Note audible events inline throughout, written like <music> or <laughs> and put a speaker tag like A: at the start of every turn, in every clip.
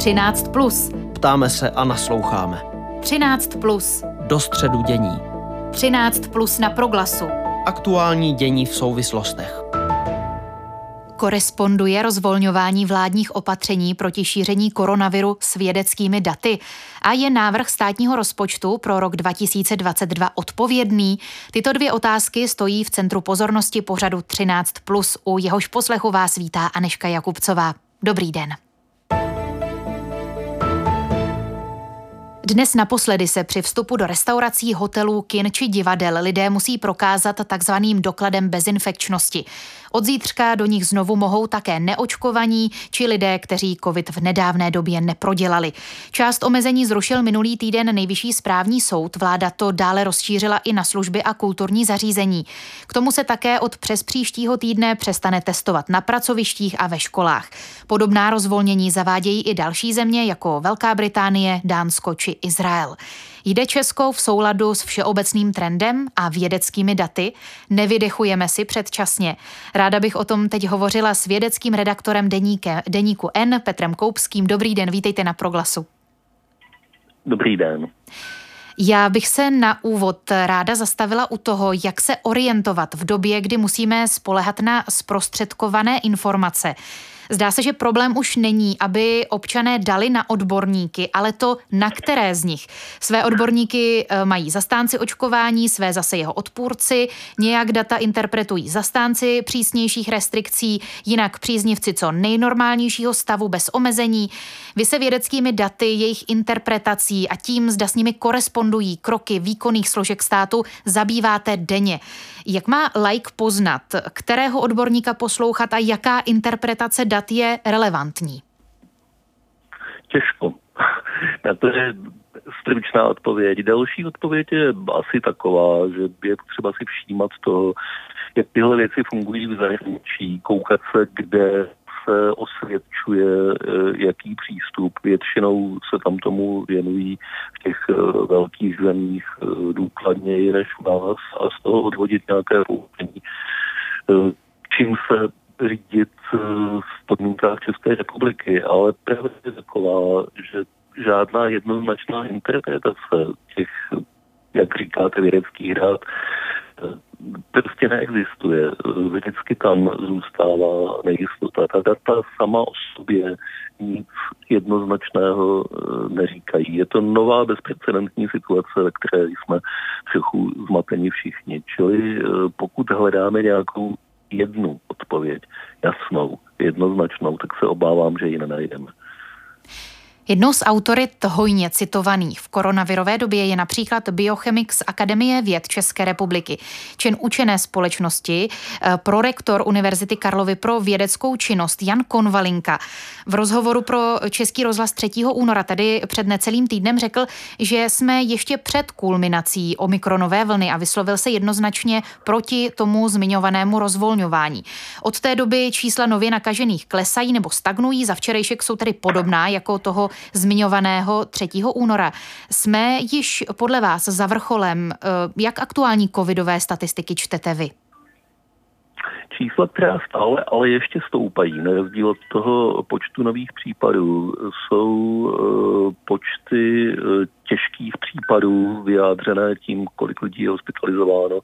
A: 13. Plus.
B: Ptáme se a nasloucháme.
A: 13. Plus.
B: Do středu dění.
A: 13. Plus na proglasu.
B: Aktuální dění v souvislostech.
A: Koresponduje rozvolňování vládních opatření proti šíření koronaviru s vědeckými daty a je návrh státního rozpočtu pro rok 2022 odpovědný? Tyto dvě otázky stojí v centru pozornosti pořadu 13+. Plus. U jehož poslechu vás vítá Aneška Jakubcová. Dobrý den. Dnes naposledy se při vstupu do restaurací, hotelů, kin či divadel lidé musí prokázat takzvaným dokladem bezinfekčnosti. Od zítřka do nich znovu mohou také neočkovaní či lidé, kteří COVID v nedávné době neprodělali. Část omezení zrušil minulý týden nejvyšší správní soud. Vláda to dále rozšířila i na služby a kulturní zařízení. K tomu se také od přes příštího týdne přestane testovat na pracovištích a ve školách. Podobná rozvolnění zavádějí i další země jako Velká Británie, Dánsko či Izrael. Jde Česko v souladu s všeobecným trendem a vědeckými daty? Nevydechujeme si předčasně. Ráda bych o tom teď hovořila s vědeckým redaktorem deníke, deníku N Petrem Koupským. Dobrý den, vítejte na Proglasu.
C: Dobrý den.
A: Já bych se na úvod ráda zastavila u toho, jak se orientovat v době, kdy musíme spolehat na zprostředkované informace. Zdá se, že problém už není, aby občané dali na odborníky, ale to na které z nich. Své odborníky eh, mají zastánci očkování, své zase jeho odpůrci, nějak data interpretují zastánci přísnějších restrikcí, jinak příznivci co nejnormálnějšího stavu bez omezení. Vy se vědeckými daty, jejich interpretací a tím, zda s nimi korespondují kroky výkonných složek státu, zabýváte denně. Jak má like poznat, kterého odborníka poslouchat a jaká interpretace dat je relevantní?
C: Těžko. <laughs> Na to je stručná odpověď. Další odpověď je asi taková, že je třeba si všímat toho, jak tyhle věci fungují v zahraničí, koukat se, kde se osvědčuje, eh, jaký přístup. Většinou se tam tomu věnují v těch eh, velkých zemích eh, důkladněji než u nás a z toho odvodit nějaké poučení. Čím se řídit v podmínkách České republiky, ale právě je taková, že žádná jednoznačná interpretace těch, jak říkáte, vědeckých rád prostě neexistuje. Vždycky tam zůstává nejistota. Ta data sama o sobě nic jednoznačného eh, neříkají. Je to nová bezprecedentní situace, ve které jsme trochu zmateni všichni. Čili eh, pokud hledáme nějakou jednu odpověď, jasnou, jednoznačnou, tak se obávám, že ji nenajdeme.
A: Jednou z autorit hojně citovaných v koronavirové době je například biochemik z Akademie věd České republiky, čen učené společnosti, eh, prorektor Univerzity Karlovy pro vědeckou činnost Jan Konvalinka. V rozhovoru pro Český rozhlas 3. února, tedy před necelým týdnem, řekl, že jsme ještě před kulminací omikronové vlny a vyslovil se jednoznačně proti tomu zmiňovanému rozvolňování. Od té doby čísla nově nakažených klesají nebo stagnují, za včerejšek jsou tedy podobná jako toho zmiňovaného 3. února. Jsme již podle vás za vrcholem. Eh, jak aktuální covidové statistiky čtete vy?
C: Čísla, která stále ale ještě stoupají, na rozdíl od toho počtu nových případů, jsou uh, počty uh, těžkých případů vyjádřené tím, kolik lidí je hospitalizováno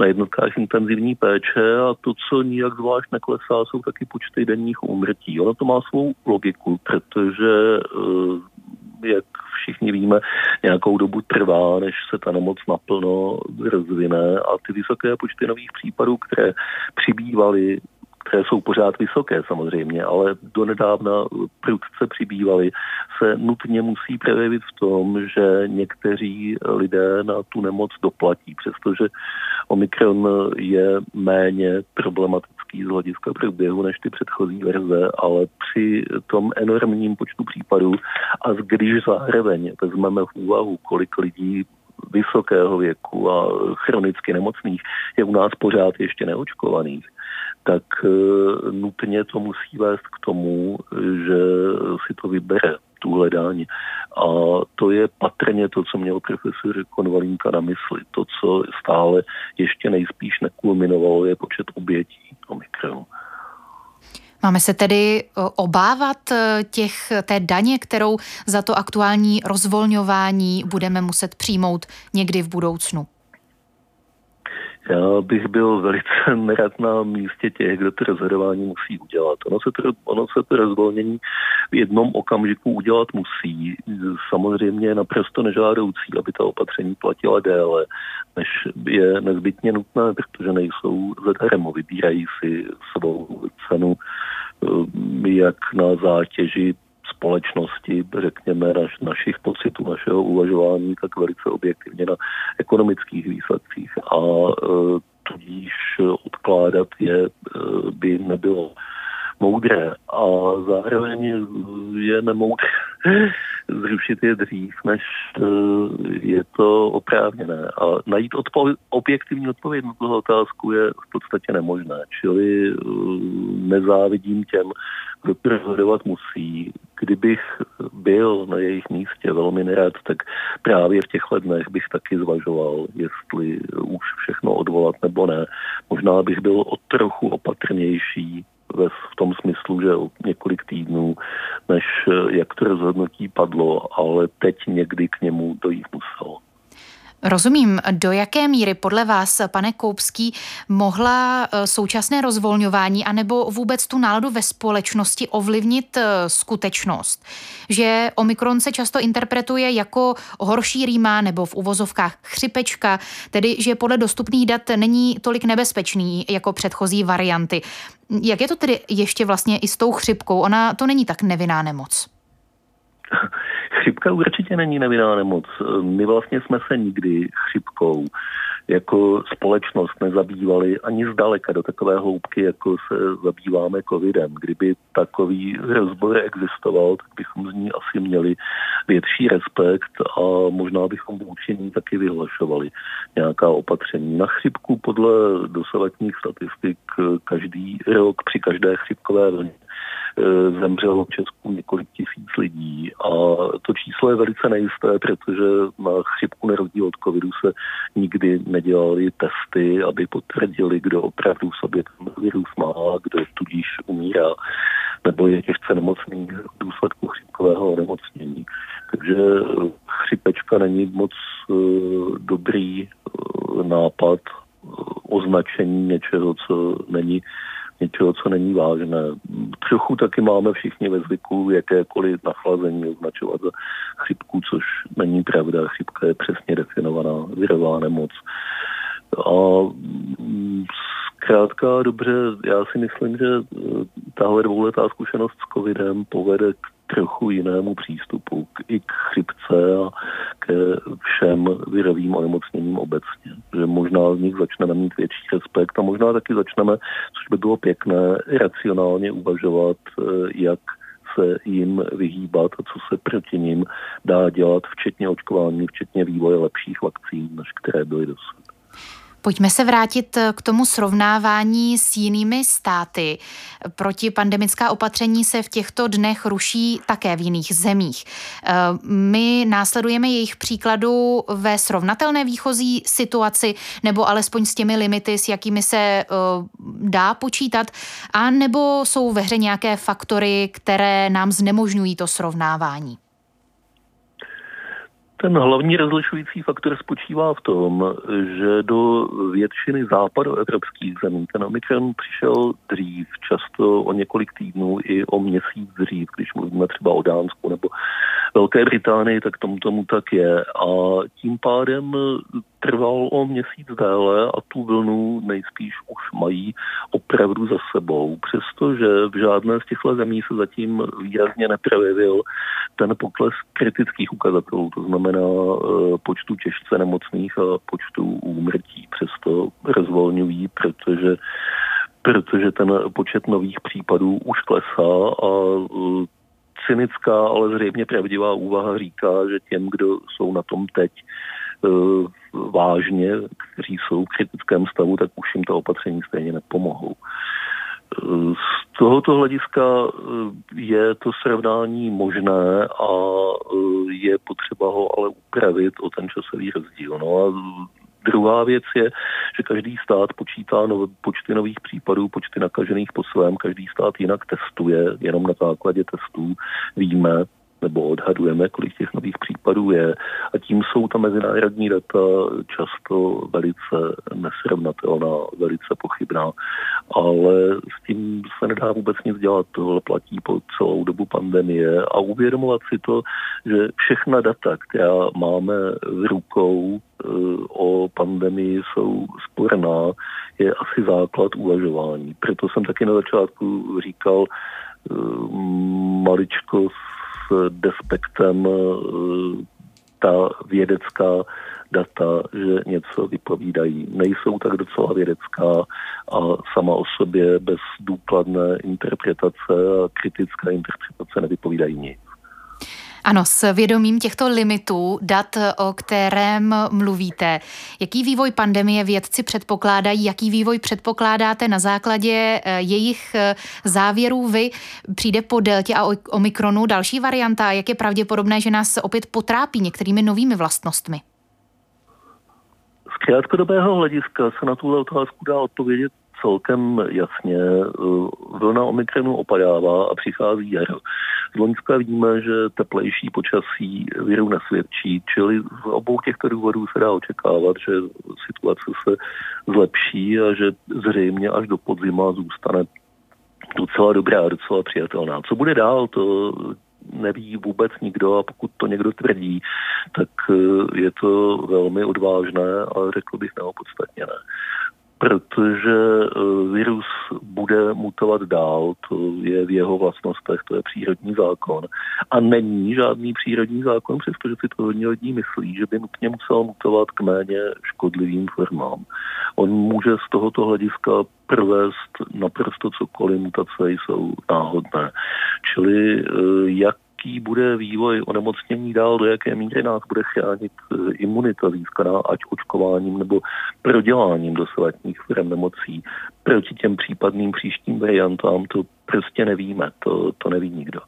C: na jednotkách intenzivní péče a to, co nijak zvlášť neklesá, jsou taky počty denních úmrtí. Ono to má svou logiku, protože uh, jak všichni víme, nějakou dobu trvá, než se ta nemoc naplno rozvine. A ty vysoké počty nových případů, které přibývaly které jsou pořád vysoké samozřejmě, ale donedávna prudce přibývaly, se nutně musí projevit v tom, že někteří lidé na tu nemoc doplatí, přestože Omikron je méně problematický z hlediska průběhu než ty předchozí verze, ale při tom enormním počtu případů a když zároveň vezmeme v úvahu, kolik lidí vysokého věku a chronicky nemocných je u nás pořád ještě neočkovaných, tak e, nutně to musí vést k tomu, že si to vybere tu hledání. A to je patrně to, co měl profesor Konvalínka na mysli. To, co stále ještě nejspíš nekulminovalo, je počet obětí Omikronu.
A: Máme se tedy obávat těch, té daně, kterou za to aktuální rozvolňování budeme muset přijmout někdy v budoucnu?
C: Já bych byl velice <laughs> nerad na místě těch, kdo to rozhodování musí udělat. Ono se to, ono se to rozvolnění v jednom okamžiku udělat musí. Samozřejmě je naprosto nežádoucí, aby ta opatření platila déle, než je nezbytně nutné, protože nejsou zadarmo. Vybírají si eh, jak na zátěži společnosti, řekněme, naš, našich pocitů, našeho uvažování, tak velice objektivně na ekonomických výsledcích. A e, tudíž odkládat je e, by nebylo moudré a zároveň je nemoudré <laughs> zrušit je dřív, než e, je to oprávněné. A najít odpo- objektivní odpověď na tuto otázku je v podstatě nemožné. Čili e, nezávidím těm, kdo to rozhodovat musí. Kdybych byl na jejich místě velmi nerad, tak právě v těchto dnech bych taky zvažoval, jestli už všechno odvolat nebo ne. Možná bych byl o trochu opatrnější v tom smyslu, že o několik týdnů, než jak to rozhodnutí padlo, ale teď někdy k němu dojít muselo.
A: Rozumím. Do jaké míry podle vás, pane Koupský, mohla eh, současné rozvolňování anebo vůbec tu náladu ve společnosti ovlivnit eh, skutečnost, že Omikron se často interpretuje jako horší rýma nebo v uvozovkách chřipečka, tedy že podle dostupných dat není tolik nebezpečný jako předchozí varianty. Jak je to tedy ještě vlastně i s tou chřipkou? Ona to není tak nevinná nemoc. <laughs>
C: Chřipka určitě není nevinná nemoc. My vlastně jsme se nikdy chřipkou jako společnost nezabývali ani zdaleka do takové hloubky, jako se zabýváme covidem. Kdyby takový rozbor existoval, tak bychom z ní asi měli větší respekt a možná bychom vůči ní taky vyhlašovali nějaká opatření. Na chřipku podle dosavadních statistik každý rok při každé chřipkové vlně Eh, zemřelo v Česku několik tisíc lidí a to číslo je velice nejisté, protože na chřipku na rozdíl od covidu se nikdy nedělali testy, aby potvrdili, kdo opravdu v sobě ten virus má, kdo tudíž umírá nebo je těžce nemocný v důsledku chřipkového onemocnění. Takže chřipečka není moc uh, dobrý uh, nápad označení něčeho, co není něčeho, co není vážné. Trochu taky máme všichni ve zvyku jakékoliv nachlazení označovat za chřipku, což není pravda. Chřipka je přesně definovaná virová nemoc. A mm, zkrátka dobře, já si myslím, že eh, tahle dvouletá zkušenost s covidem povede k trochu jinému přístupu k, i k chřipce a ke všem virovým onemocněním obecně. Že možná z nich začneme mít větší respekt a možná taky začneme, což by bylo pěkné, racionálně uvažovat, eh, jak se jim vyhýbat a co se proti ním dá dělat, včetně očkování, včetně vývoje lepších vakcín, než které byly dosud.
A: Pojďme se vrátit eh, k tomu srovnávání s jinými státy. Protipandemická opatření se v těchto dnech ruší také v jiných zemích. Eh, my následujeme jejich příkladu ve srovnatelné výchozí situaci nebo alespoň s těmi limity, s jakými se eh, dá počítat, a nebo jsou ve hře nějaké faktory, které nám znemožňují to srovnávání?
C: Ten hlavní rozlišující faktor spočívá v tom, že do většiny západoevropských zemí ten Omikron přišel dřív, často o několik týdnů i o měsíc dřív, když mluvíme třeba o Dánsku nebo Velké Británii, tak tomu tomu tak je. A tím pádem trval o měsíc déle a tu vlnu nejspíš už mají opravdu za sebou, přestože v žádné z těchto zemí se zatím výrazně neprojevil ten pokles kritických ukazatelů, to znamená e, počtu těžce nemocných a počtu úmrtí. Přesto rozvolňují, protože protože ten počet nových případů už klesá a e, cynická, ale zřejmě pravdivá úvaha říká, že těm, kdo jsou na tom teď vážně, kteří jsou v kritickém stavu, tak už jim to opatření stejně nepomohou. Z tohoto hlediska eh, je to srovnání možné a eh, je potřeba ho ale upravit o ten časový rozdíl. No a Druhá věc je, že každý stát počítá nové, počty nových případů, počty nakažených po svém, každý stát jinak testuje, jenom na základě testů víme, nebo odhadujeme, kolik těch nových případů je. A tím jsou ta mezinárodní data často velice nesrovnatelná, velice pochybná. Ale s tím se nedá vůbec nic dělat. Tohle platí po celou dobu pandemie a uvědomovat si to, že všechna data, která máme v rukou eh, o pandemii, jsou sporná, je asi základ uvažování. Proto jsem taky na začátku říkal, eh, despektem eh, ta vědecká data, že něco vypovídají. Nejsou tak docela vědecká a sama o sobě bez důkladné interpretace a kritické interpretace nevypovídají nic.
A: Ano, s vědomím těchto limitů, dat, o kterém mluvíte, jaký vývoj pandemie vědci předpokládají, jaký vývoj předpokládáte na základě eh, jejich eh, závěrů vy? Přijde po deltě a omikronu další varianta, jak je pravděpodobné, že nás opět potrápí některými novými vlastnostmi?
C: Z krátkodobého hlediska se na tuhle otázku dá odpovědět celkem jasně. Vlna Omikronu opadává a přichází jaro. Z Loňska víme, že teplejší počasí viru nesvědčí, čili z obou těchto důvodů se dá očekávat, že situace se zlepší a že zřejmě až do podzima zůstane docela dobrá, docela přijatelná. Co bude dál, to neví vůbec nikdo a pokud to někdo tvrdí, tak je to velmi odvážné a řekl bych neopodstatněné protože eh, virus bude mutovat dál, to je v jeho vlastnostech, to je přírodní zákon. A není žádný přírodní zákon, přestože si to hodně lidí myslí, že by nutně musel mutovat k méně škodlivým formám. On může z tohoto hlediska provést naprosto cokoliv, mutace jsou náhodné. Čili eh, jak jaký bude vývoj onemocnění dál, do jaké míry nás bude chránit eh, imunita získaná, ať očkováním nebo proděláním dosavadních firm nemocí proti těm případným příštím variantám, to prostě nevíme, to, to neví nikdo.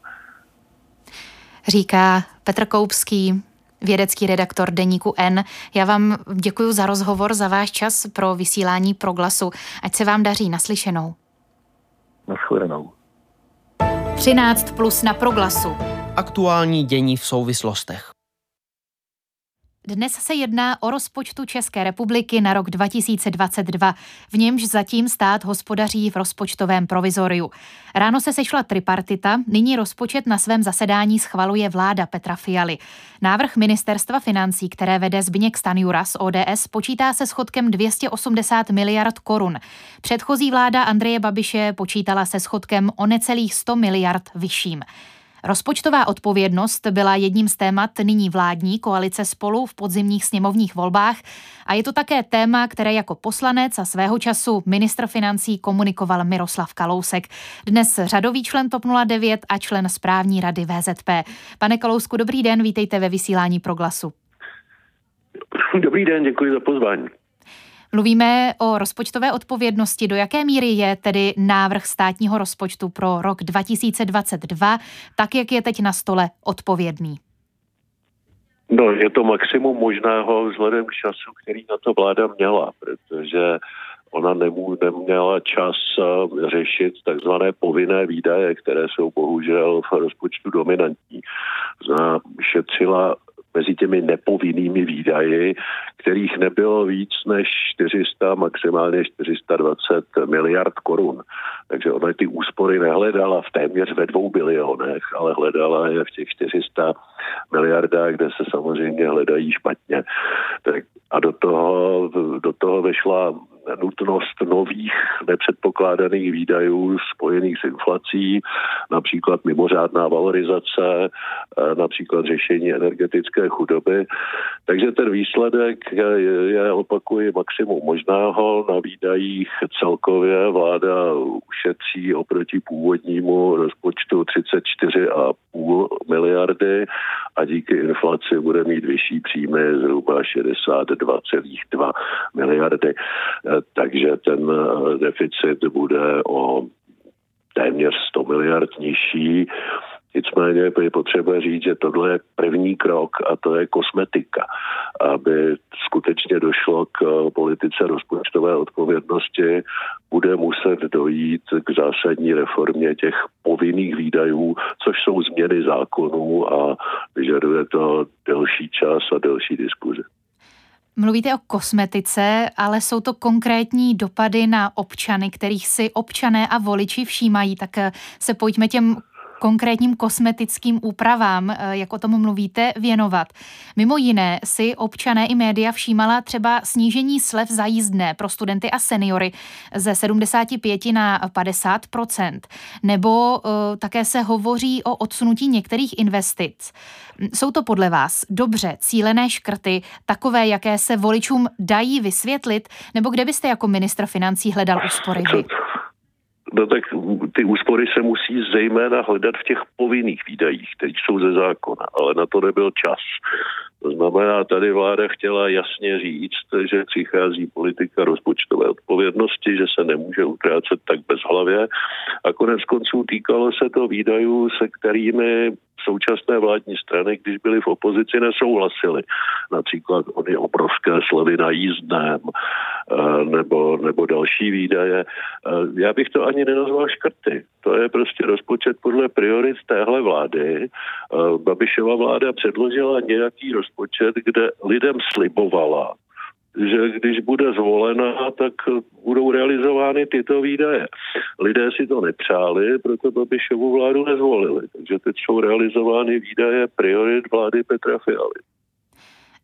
A: Říká Petr Koupský, vědecký redaktor deníku N. Já vám děkuji za rozhovor, za váš čas pro vysílání proglasu. Ať se vám daří naslyšenou.
C: Naschledanou.
A: 13 plus na proglasu.
B: Aktuální dění v souvislostech.
A: Dnes se jedná o rozpočtu České republiky na rok 2022, v němž zatím stát hospodaří v rozpočtovém provizoriu. Ráno se sešla tripartita, nyní rozpočet na svém zasedání schvaluje vláda Petra Fialy. Návrh ministerstva financí, které vede Zbigněk Stanjura z ODS, počítá se schodkem 280 miliard korun. Předchozí vláda Andreje Babiše počítala se schodkem o necelých 100 miliard vyšším. Rozpočtová odpovědnost byla jedním z témat nyní vládní koalice spolu v podzimních sněmovních volbách a je to také téma, které jako poslanec a svého času ministr financí komunikoval Miroslav Kalousek. Dnes řadový člen TOP 09 a člen správní rady VZP. Pane Kalousku, dobrý den, vítejte ve vysílání Proglasu.
D: Dobrý den, děkuji za pozvání.
A: Mluvíme o rozpočtové odpovědnosti. Do jaké míry je tedy návrh státního rozpočtu pro rok 2022, tak jak je teď na stole, odpovědný?
D: No, je to maximum možného vzhledem k času, který na to vláda měla, protože ona nemů, neměla čas eh, řešit takzvané povinné výdaje, které jsou bohužel v rozpočtu dominantní. Šetřila mezi těmi nepovinnými výdaji, kterých nebylo víc než 400, maximálně 420 miliard korun. Takže ona ty úspory nehledala v téměř ve dvou bilionech, ale hledala je v těch 400 miliardách, kde se samozřejmě hledají špatně. Tak a do toho, do toho vešla nutnost nových nepředpokládaných výdajů spojených s inflací, například mimořádná valorizace, eh, například řešení energetické chudoby. Takže ten výsledek je, opakuji, maximum možného. Na výdajích celkově vláda ušetří oproti původnímu rozpočtu 34,5 miliardy a díky inflaci bude mít vyšší příjmy zhruba 62,2 miliardy. Takže ten deficit bude o téměř 100 miliard nižší Nicméně je potřeba říct, že tohle je první krok a to je kosmetika, aby skutečně došlo k eh, politice rozpočtové odpovědnosti, bude muset dojít k zásadní reformě těch povinných výdajů, což jsou změny zákonů a vyžaduje to delší čas a delší diskuze.
A: Mluvíte o kosmetice, ale jsou to konkrétní dopady na občany, kterých si občané a voliči všímají. Tak se pojďme těm konkrétním kosmetickým úpravám, eh, jak o tom mluvíte, věnovat. Mimo jiné si občané i média všímala třeba snížení slev za jízdné pro studenty a seniory ze 75 na 50% nebo uh, také se hovoří o odsunutí některých investic. Jsou to podle vás dobře cílené škrty, takové, jaké se voličům dají vysvětlit, nebo kde byste jako ministr financí hledal úspory vy?
D: No tak ty úspory se musí zejména hledat v těch povinných výdajích, které jsou ze zákona, ale na to nebyl čas. To znamená, tady vláda chtěla jasně říct, že přichází politika rozpočtové odpovědnosti, že se nemůže utrácet tak bezhlavě. A konec konců týkalo se to výdajů, se kterými současné vládní strany, když byly v opozici, nesouhlasily. Například ony obrovské slevy na jízdném eh, nebo, nebo další výdaje. Eh, já bych to ani nenazval škrty. To je prostě rozpočet podle priorit téhle vlády. Eh, Babišova vláda předložila nějaký rozpočet, kde lidem slibovala, že když bude zvolena, tak budou realizovány tyto výdaje. Lidé si to nepřáli, proto Babišovu vládu nezvolili. Takže teď jsou realizovány výdaje priorit vlády Petra Fialy.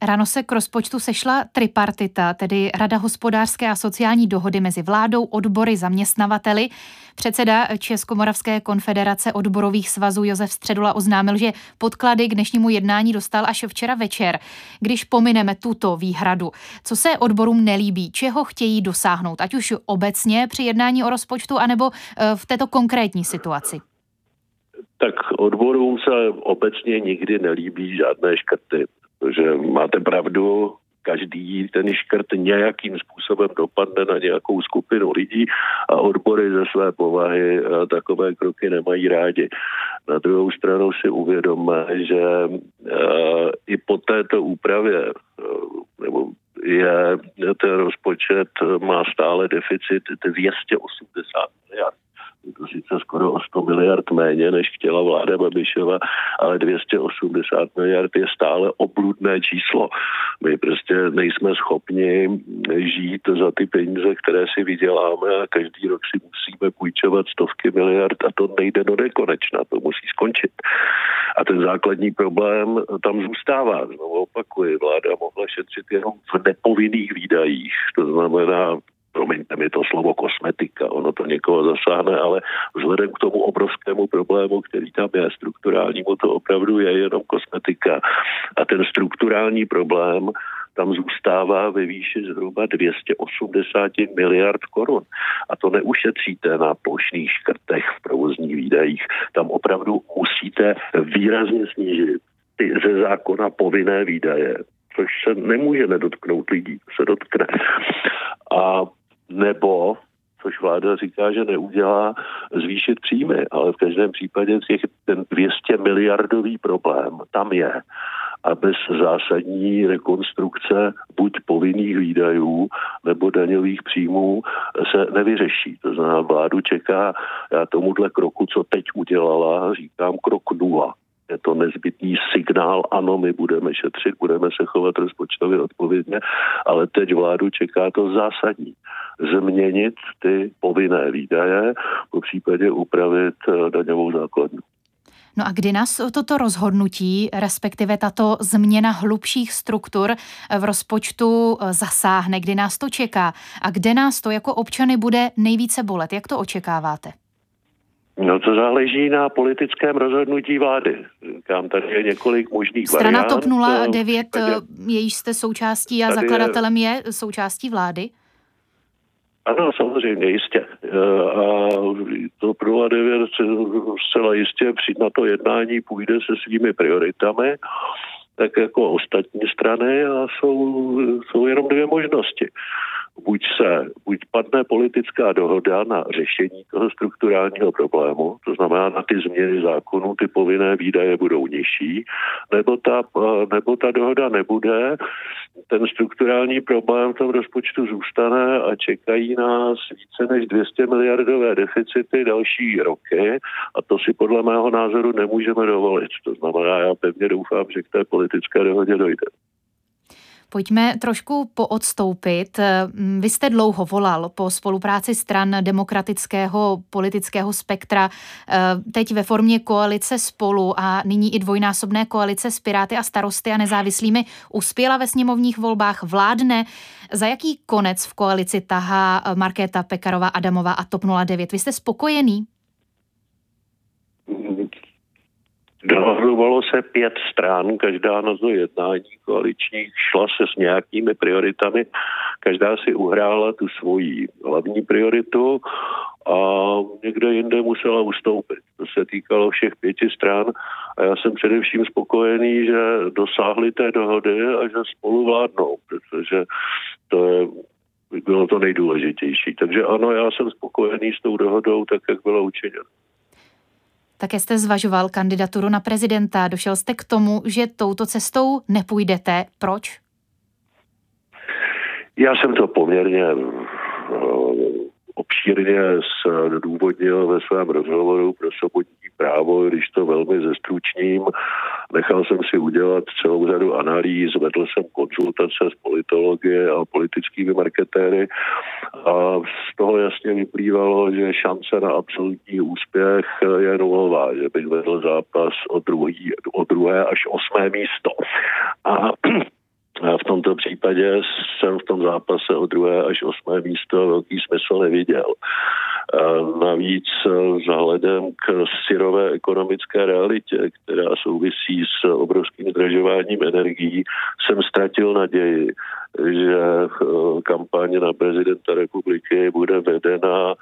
A: Ráno se k rozpočtu sešla tripartita, tedy Rada hospodářské a sociální dohody mezi vládou, odbory, zaměstnavateli. Předseda Českomoravské konfederace odborových svazů Josef Středula oznámil, že podklady k dnešnímu jednání dostal až včera večer. Když pomineme tuto výhradu, co se odborům nelíbí, čeho chtějí dosáhnout, ať už obecně při jednání o rozpočtu, anebo eh, v této konkrétní situaci?
D: Tak odborům se obecně nikdy nelíbí žádné škrty. Protože máte pravdu, každý ten škrt nějakým způsobem dopadne na nějakou skupinu lidí a odbory ze své povahy eh, takové kroky nemají rádi. Na druhou stranu si uvědomme, že eh, i po této úpravě eh, nebo je ten rozpočet má stále deficit 280 miliard je to sice skoro o 100 miliard méně, než chtěla vláda Babišova, ale 280 miliard je stále obludné číslo. My prostě nejsme schopni žít za ty peníze, které si vyděláme a každý rok si musíme půjčovat stovky miliard a to nejde do nekonečna, to musí skončit. A ten základní problém tam zůstává. Znovu opakuji, vláda mohla šetřit jenom v nepovinných výdajích, to znamená promiňte mi to slovo kosmetika, ono to někoho zasáhne, ale vzhledem k tomu obrovskému problému, který tam je, strukturálnímu, to opravdu je jenom kosmetika. A ten strukturální problém tam zůstává ve výši zhruba 280 miliard korun. A to neušetříte na plošných škrtech v provozních výdajích. Tam opravdu musíte výrazně snížit ty ze zákona povinné výdaje, což se nemůže nedotknout lidí, se dotkne. A nebo což vláda říká, že neudělá, zvýšit příjmy, ale v každém případě těch, ten 200 miliardový problém tam je. A bez zásadní rekonstrukce buď povinných výdajů nebo daňových příjmů se nevyřeší. To znamená, vládu čeká, já tomuhle kroku, co teď udělala, říkám krok nula je to nezbytný signál, ano, my budeme šetřit, budeme se chovat rozpočtově odpovědně, ale teď vládu čeká to zásadní. Změnit ty povinné výdaje, po případě upravit eh, daňovou základnu.
A: No a kdy nás toto rozhodnutí, respektive tato změna hlubších struktur v rozpočtu eh, zasáhne, kdy nás to čeká a kde nás to jako občany bude nejvíce bolet? Jak to očekáváte?
D: No to záleží na politickém rozhodnutí vlády. Říkám, tady je několik možných
A: Strana
D: variant.
A: Strana TOP 09, tady, jejíž jste součástí a zakladatelem je, je součástí vlády?
D: Ano, samozřejmě, jistě. A to pro 09 zcela jistě přijít na to jednání půjde se svými prioritami, tak jako ostatní strany a jsou, jsou jenom dvě možnosti buď se, buď padne politická dohoda na řešení toho strukturálního problému, to znamená na ty změny zákonů, ty povinné výdaje budou nižší, nebo ta, nebo ta dohoda nebude, ten strukturální problém v tom rozpočtu zůstane a čekají nás více než 200 miliardové deficity další roky a to si podle mého názoru nemůžeme dovolit. To znamená, já pevně doufám, že k té politické dohodě dojde.
A: Pojďme trošku poodstoupit. Vy jste dlouho volal po spolupráci stran demokratického politického spektra, teď ve formě koalice spolu a nyní i dvojnásobné koalice s Piráty a starosty a nezávislými uspěla ve sněmovních volbách, vládne. Za jaký konec v koalici tahá Markéta Pekarová Adamová a TOP 09? Vy jste spokojený?
D: Dohodovalo se pět stran, každá na to jednání koaličních šla se s nějakými prioritami, každá si uhrála tu svoji hlavní prioritu a někde jinde musela ustoupit. To se týkalo všech pěti stran a já jsem především spokojený, že dosáhli té dohody a že spolu vládnou, protože to je bylo to nejdůležitější. Takže ano, já jsem spokojený s tou dohodou, tak jak byla učiněna.
A: Také jste zvažoval kandidaturu na prezidenta. Došel jste k tomu, že touto cestou nepůjdete. Proč?
D: Já jsem to poměrně eh, obšírně důvodnil ve svém rozhovoru pro sobotní právo, když to velmi zestručním. Nechal jsem si udělat celou řadu analýz, vedl jsem konzultace s politologie a politickými marketéry a z toho jasně vyplývalo, že šance na absolutní úspěch je nulová, že bych vedl zápas o, druhý, o druhé až osmé místo. A v tomto případě jsem v tom zápase o druhé až osmé místo velký smysl neviděl. Navíc vzhledem k syrové ekonomické realitě, která souvisí s obrovským zdražováním energií, jsem ztratil naději, že kampaně na prezidenta republiky bude vedena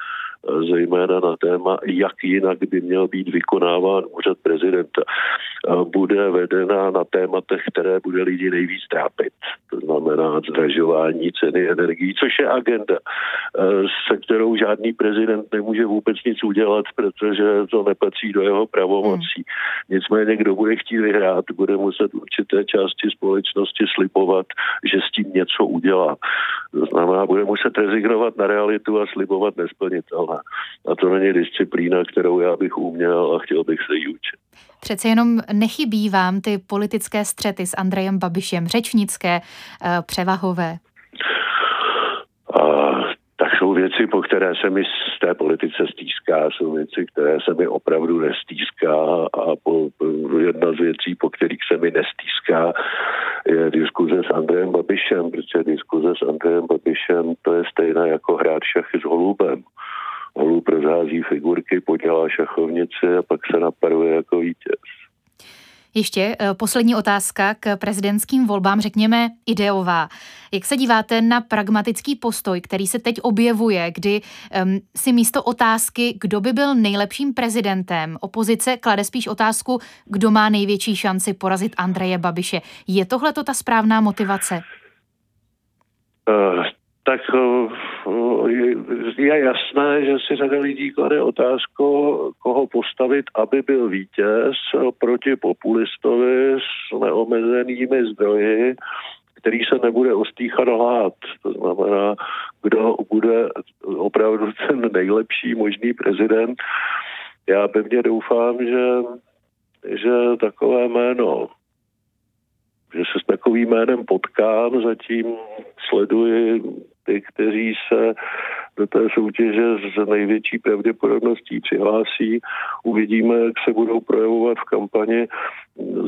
D: zejména na téma, jak jinak by měl být vykonáván úřad prezidenta. Bude vedena na tématech, které bude lidi nejvíc trápit. To znamená zdražování ceny energií, což je agenda, se kterou žádný prezident nemůže vůbec nic udělat, protože to nepatří do jeho pravomocí. Hmm. Nicméně, kdo bude chtít vyhrát, bude muset určité části společnosti slibovat, že s tím něco udělá. To znamená, bude muset rezignovat na realitu a slibovat nesplnitelné. A to není disciplína, kterou já bych uměl a chtěl bych se jí učit.
A: Přece jenom nechybí vám ty politické střety s Andrejem Babišem, řečnické, eh, převahové?
D: Věci, po které se mi z té politice stýská, jsou věci, které se mi opravdu nestýská a po, jedna z věcí, po kterých se mi nestýská, je diskuze s Andrejem Babišem, protože diskuze s Andrejem Babišem to je stejné jako hrát šachy s holubem holub rozhází figurky, podělá šachovnici a pak se naparuje jako vítěz.
A: Ještě eh, poslední otázka k prezidentským volbám, řekněme ideová. Jak se díváte na pragmatický postoj, který se teď objevuje, kdy um, si místo otázky, kdo by byl nejlepším prezidentem, opozice klade spíš otázku, kdo má největší šanci porazit Andreje Babiše. Je tohle to ta správná motivace?
D: Tak uh, je jasné, že si řada lidí klade otázku, koho postavit, aby byl vítěz proti populistovi s neomezenými zdroji, který se nebude ostýchat hlad. To znamená, kdo bude opravdu ten nejlepší možný prezident. Já pevně doufám, že, že takové jméno že se s takovým jménem potkám, zatím sleduji ty, kteří se do té soutěže s největší pravděpodobností přihlásí. Uvidíme, jak se budou projevovat v kampani.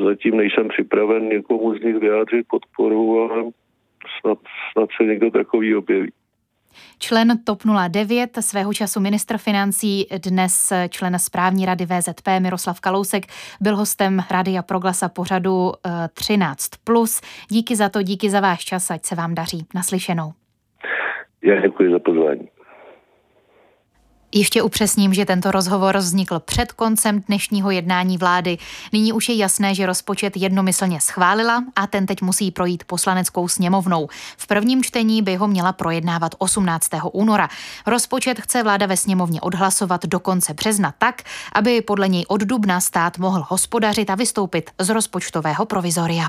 D: Zatím nejsem připraven někomu z nich vyjádřit podporu, ale snad, snad se někdo takový objeví.
A: Člen TOP 09, svého času ministr financí, dnes člen správní rady VZP Miroslav Kalousek, byl hostem a Proglasa pořadu 13+. Eh, díky za to, díky za váš čas, ať se vám daří. Naslyšenou.
D: Já děkuji za pozvání.
A: Ještě upřesním, že tento rozhovor vznikl před koncem dnešního jednání vlády. Nyní už je jasné, že rozpočet jednomyslně schválila a ten teď musí projít poslaneckou sněmovnou. V prvním čtení by ho měla projednávat 18. února. Rozpočet chce vláda ve sněmovně odhlasovat do konce března tak, aby podle něj od dubna stát mohl hospodařit a vystoupit z rozpočtového provizoria.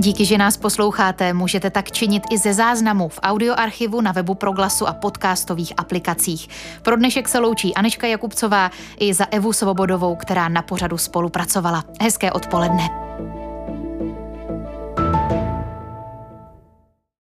A: Díky, že nás posloucháte, můžete tak činit i ze záznamu v audioarchivu na webu Proglasu a podcastových aplikacích. Pro dnešek se loučí Aneška Jakubcová i za Evu Svobodovou, která na pořadu spolupracovala. Hezké odpoledne.